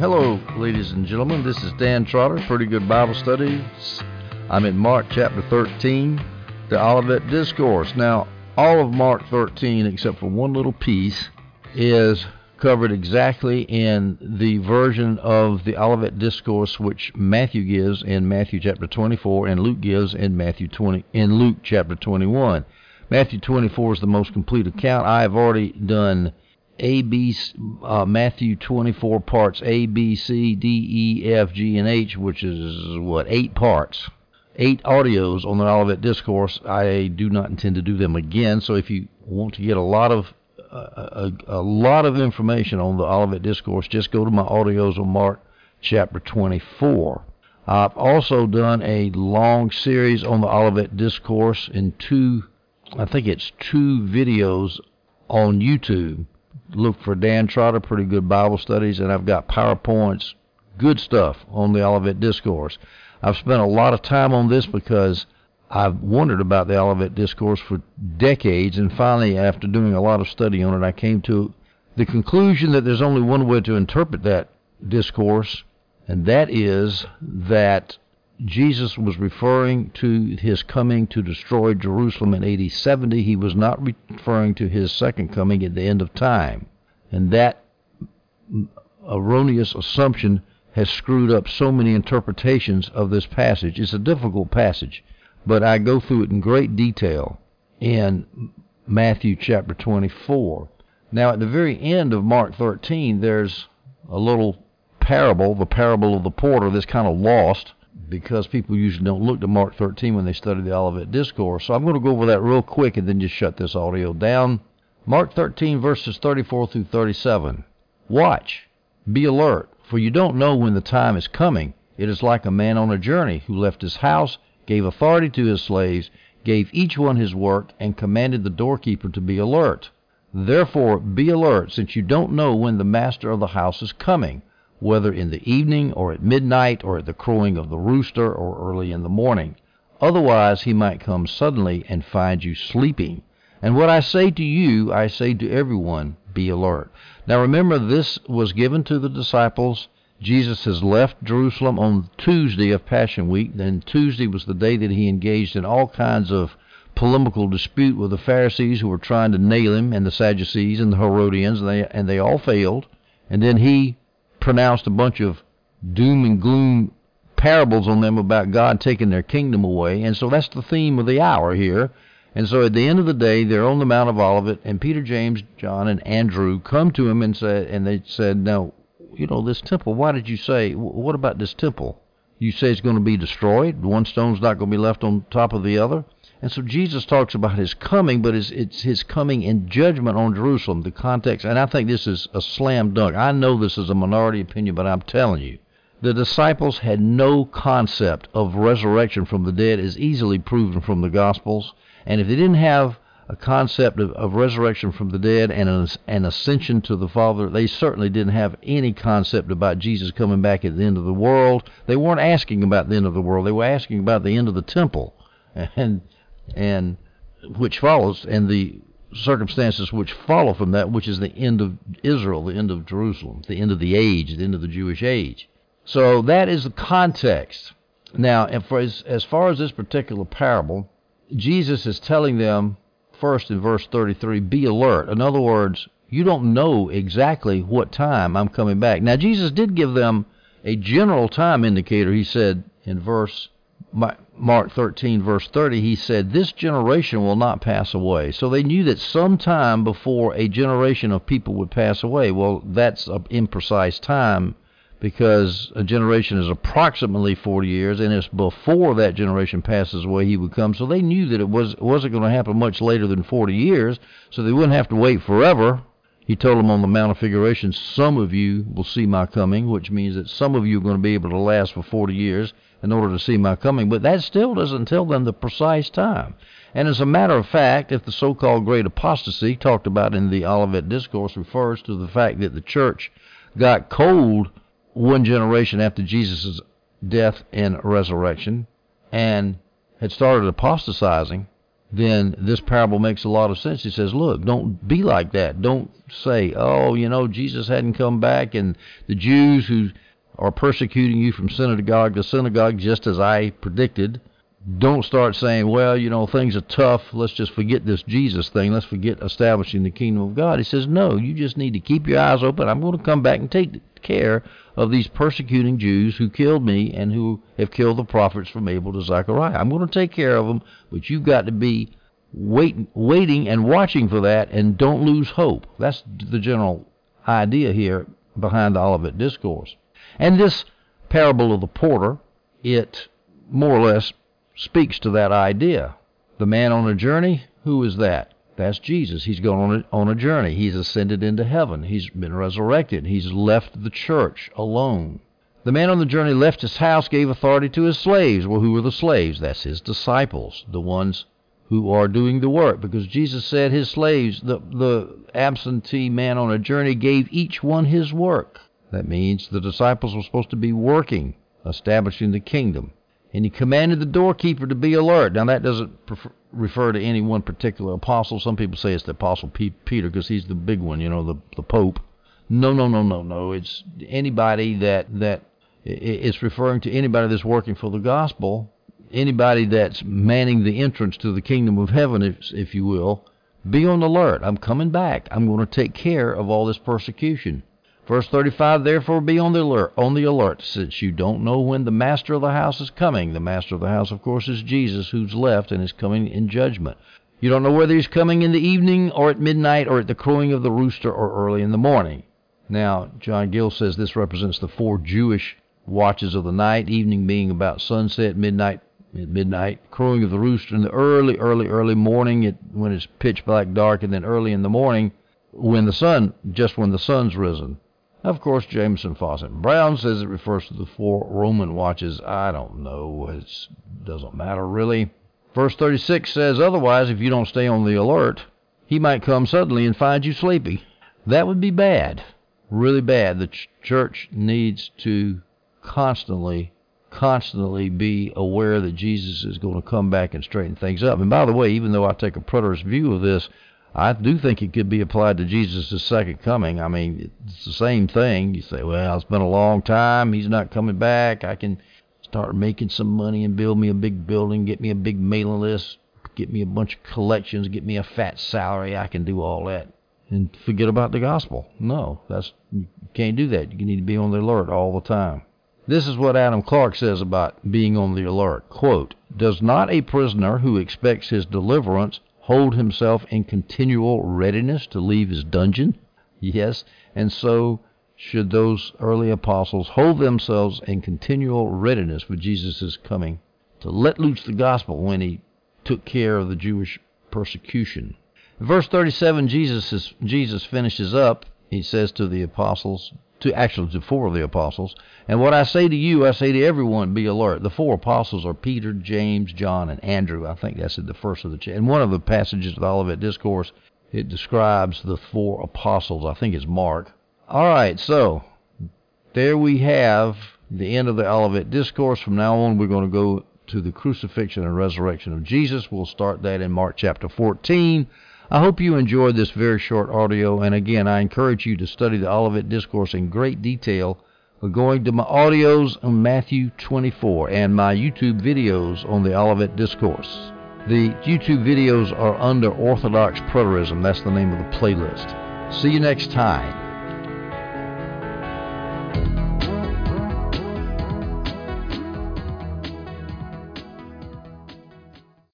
Hello, ladies and gentlemen. This is Dan Trotter, Pretty Good Bible Studies. I'm in Mark chapter 13, the Olivet Discourse. Now, all of Mark 13, except for one little piece, is covered exactly in the version of the Olivet Discourse which Matthew gives in Matthew chapter 24 and Luke gives in Matthew 20 in Luke chapter 21. Matthew 24 is the most complete account. I have already done A, B, uh, Matthew 24 parts A, B, C, D, E, F, G, and H, which is what eight parts, eight audios on the Olivet Discourse. I do not intend to do them again. So if you want to get a lot of a, a, lot of information on the Olivet Discourse, just go to my audios on Mark chapter 24. I've also done a long series on the Olivet Discourse in two, I think it's two videos on YouTube. Look for Dan Trotter, pretty good Bible studies, and I've got PowerPoints, good stuff on the Olivet Discourse. I've spent a lot of time on this because I've wondered about the Olivet Discourse for decades, and finally, after doing a lot of study on it, I came to the conclusion that there's only one way to interpret that discourse, and that is that Jesus was referring to his coming to destroy Jerusalem in AD 70. He was not referring to his second coming at the end of time. And that erroneous assumption has screwed up so many interpretations of this passage. It's a difficult passage but I go through it in great detail in Matthew chapter 24. Now, at the very end of Mark 13, there's a little parable, the parable of the porter, that's kind of lost because people usually don't look to Mark 13 when they study the Olivet Discourse. So I'm going to go over that real quick and then just shut this audio down. Mark 13, verses 34 through 37. Watch, be alert, for you don't know when the time is coming. It is like a man on a journey who left his house gave authority to his slaves, gave each one his work, and commanded the doorkeeper to be alert. Therefore, be alert, since you don't know when the master of the house is coming, whether in the evening, or at midnight, or at the crowing of the rooster, or early in the morning. Otherwise, he might come suddenly and find you sleeping. And what I say to you, I say to everyone, be alert. Now remember, this was given to the disciples Jesus has left Jerusalem on Tuesday of Passion Week. Then Tuesday was the day that he engaged in all kinds of polemical dispute with the Pharisees who were trying to nail him, and the Sadducees and the Herodians, and they, and they all failed. And then he pronounced a bunch of doom and gloom parables on them about God taking their kingdom away. And so that's the theme of the hour here. And so at the end of the day, they're on the Mount of Olivet, and Peter, James, John, and Andrew come to him and said, and they said, "Now, you know, this temple, why did you say, what about this temple? You say it's going to be destroyed? One stone's not going to be left on top of the other? And so Jesus talks about his coming, but it's, it's his coming in judgment on Jerusalem. The context, and I think this is a slam dunk. I know this is a minority opinion, but I'm telling you. The disciples had no concept of resurrection from the dead, is easily proven from the Gospels. And if they didn't have a concept of, of resurrection from the dead and an, an ascension to the Father. They certainly didn't have any concept about Jesus coming back at the end of the world. They weren't asking about the end of the world. They were asking about the end of the temple, and and which follows, and the circumstances which follow from that, which is the end of Israel, the end of Jerusalem, the end of the age, the end of the Jewish age. So that is the context. Now, as, far as this particular parable, Jesus is telling them first in verse 33 be alert. In other words, you don't know exactly what time I'm coming back. Now, Jesus did give them a general time indicator. He said in verse Mark 13, verse 30, he said, This generation will not pass away. So they knew that some time before a generation of people would pass away. Well, that's an imprecise time because a generation is approximately 40 years, and it's before that generation passes away he would come. So they knew that it was wasn't going to happen much later than 40 years, so they wouldn't have to wait forever. He told them on the Mount of Figuration, some of you will see my coming, which means that some of you are going to be able to last for 40 years in order to see my coming. But that still doesn't tell them the precise time. And as a matter of fact, if the so-called great apostasy talked about in the Olivet Discourse refers to the fact that the church got cold one generation after Jesus' death and resurrection and had started apostatizing, then this parable makes a lot of sense. He says, look, don't be like that. Don't say, oh, you know, Jesus hadn't come back, and the Jews who are persecuting you from synagogue to synagogue, just as I predicted. Don't start saying, well, you know, things are tough. Let's just forget this Jesus thing. Let's forget establishing the kingdom of God. He says, no, you just need to keep your eyes open. I'm going to come back and take care of these persecuting Jews who killed me and who have killed the prophets from Abel to Zechariah. I'm going to take care of them, but you've got to be wait, waiting and watching for that and don't lose hope. That's the general idea here behind the Olivet Discourse. And this parable of the porter, it more or less speaks to that idea. The man on a journey, who is that? That's Jesus. He's gone on a, on a journey. He's ascended into heaven. He's been resurrected. He's left the church alone. The man on the journey left his house, gave authority to his slaves. Well, who are the slaves? That's his disciples, the ones who are doing the work. Because Jesus said his slaves, the, the absentee man on a journey, gave each one his work. That means the disciples were supposed to be working, establishing the kingdom. And he commanded the doorkeeper to be alert. Now, that doesn't prefer, refer to any one particular apostle. Some people say it's the apostle Peter because he's the big one, you know, the, the Pope. No, no, no, no, no. It's anybody that, that it's referring to anybody that's working for the gospel, anybody that's manning the entrance to the kingdom of heaven, if, if you will. Be on alert. I'm coming back. I'm going to take care of all this persecution. Verse 35, therefore be on the alert, on the alert, since you don't know when the master of the house is coming. The master of the house, of course, is Jesus, who's left and is coming in judgment. You don't know whether he's coming in the evening or at midnight or at the crowing of the rooster or early in the morning. Now, John Gill says this represents the four Jewish watches of the night, evening being about sunset, midnight at midnight, crowing of the rooster in the early, early, early morning it, when it's pitch black dark, and then early in the morning when the sun, just when the sun's risen. Of course, Jamieson Fausset Brown says it refers to the four Roman watches. I don't know. It doesn't matter really. Verse 36 says, Otherwise, if you don't stay on the alert, he might come suddenly and find you sleepy. That would be bad. Really bad. The ch- church needs to constantly, constantly be aware that Jesus is going to come back and straighten things up. And by the way, even though I take a preterist view of this, I do think it could be applied to Jesus' second coming. I mean, it's the same thing. You say, well, it's been a long time. He's not coming back. I can start making some money and build me a big building, get me a big mailing list, get me a bunch of collections, get me a fat salary. I can do all that and forget about the gospel. No, that's you can't do that. You need to be on the alert all the time. This is what Adam Clarke says about being on the alert. Quote, Does not a prisoner who expects his deliverance hold himself in continual readiness to leave his dungeon? Yes, and so should those early apostles hold themselves in continual readiness for Jesus' coming to let loose the gospel when he took care of the Jewish persecution. In verse 37, Jesus, is, Jesus finishes up. He says to the apostles, to actually to four of the apostles. And what I say to you, I say to everyone, be alert. The four apostles are Peter, James, John, and Andrew. I think that's in the first of the. Ch- in one of the passages of the Olivet Discourse, it describes the four apostles. I think it's Mark. All right, so there we have the end of the Olivet Discourse. From now on, we're going to go to the crucifixion and resurrection of Jesus. We'll start that in Mark chapter 14. I hope you enjoyed this very short audio, and again, I encourage you to study the Olivet Discourse in great detail by going to my audios on Matthew 24 and my YouTube videos on the Olivet Discourse. The YouTube videos are under Orthodox Preterism. That's the name of the playlist. See you next time.